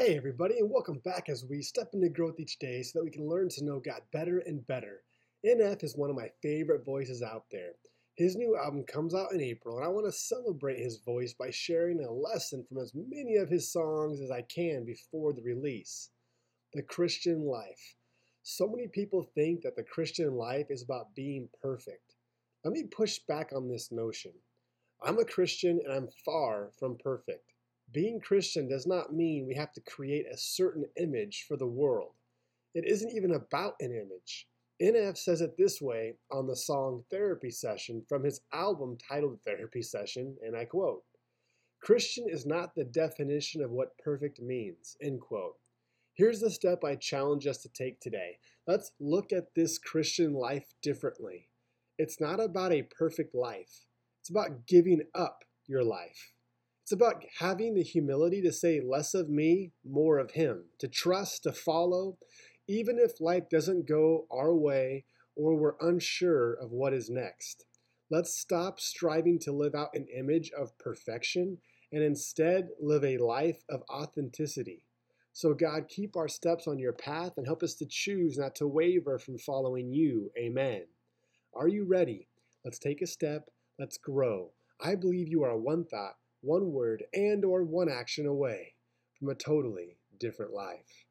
Hey, everybody, and welcome back as we step into growth each day so that we can learn to know God better and better. NF is one of my favorite voices out there. His new album comes out in April, and I want to celebrate his voice by sharing a lesson from as many of his songs as I can before the release. The Christian Life. So many people think that the Christian life is about being perfect. Let me push back on this notion. I'm a Christian and I'm far from perfect. Being Christian does not mean we have to create a certain image for the world. It isn't even about an image. NF says it this way on the song Therapy Session from his album titled Therapy Session, and I quote Christian is not the definition of what perfect means. End quote. Here's the step I challenge us to take today. Let's look at this Christian life differently. It's not about a perfect life, it's about giving up your life. It's about having the humility to say less of me, more of Him, to trust, to follow, even if life doesn't go our way or we're unsure of what is next. Let's stop striving to live out an image of perfection and instead live a life of authenticity. So, God, keep our steps on your path and help us to choose not to waver from following you. Amen. Are you ready? Let's take a step. Let's grow. I believe you are one thought one word and or one action away from a totally different life.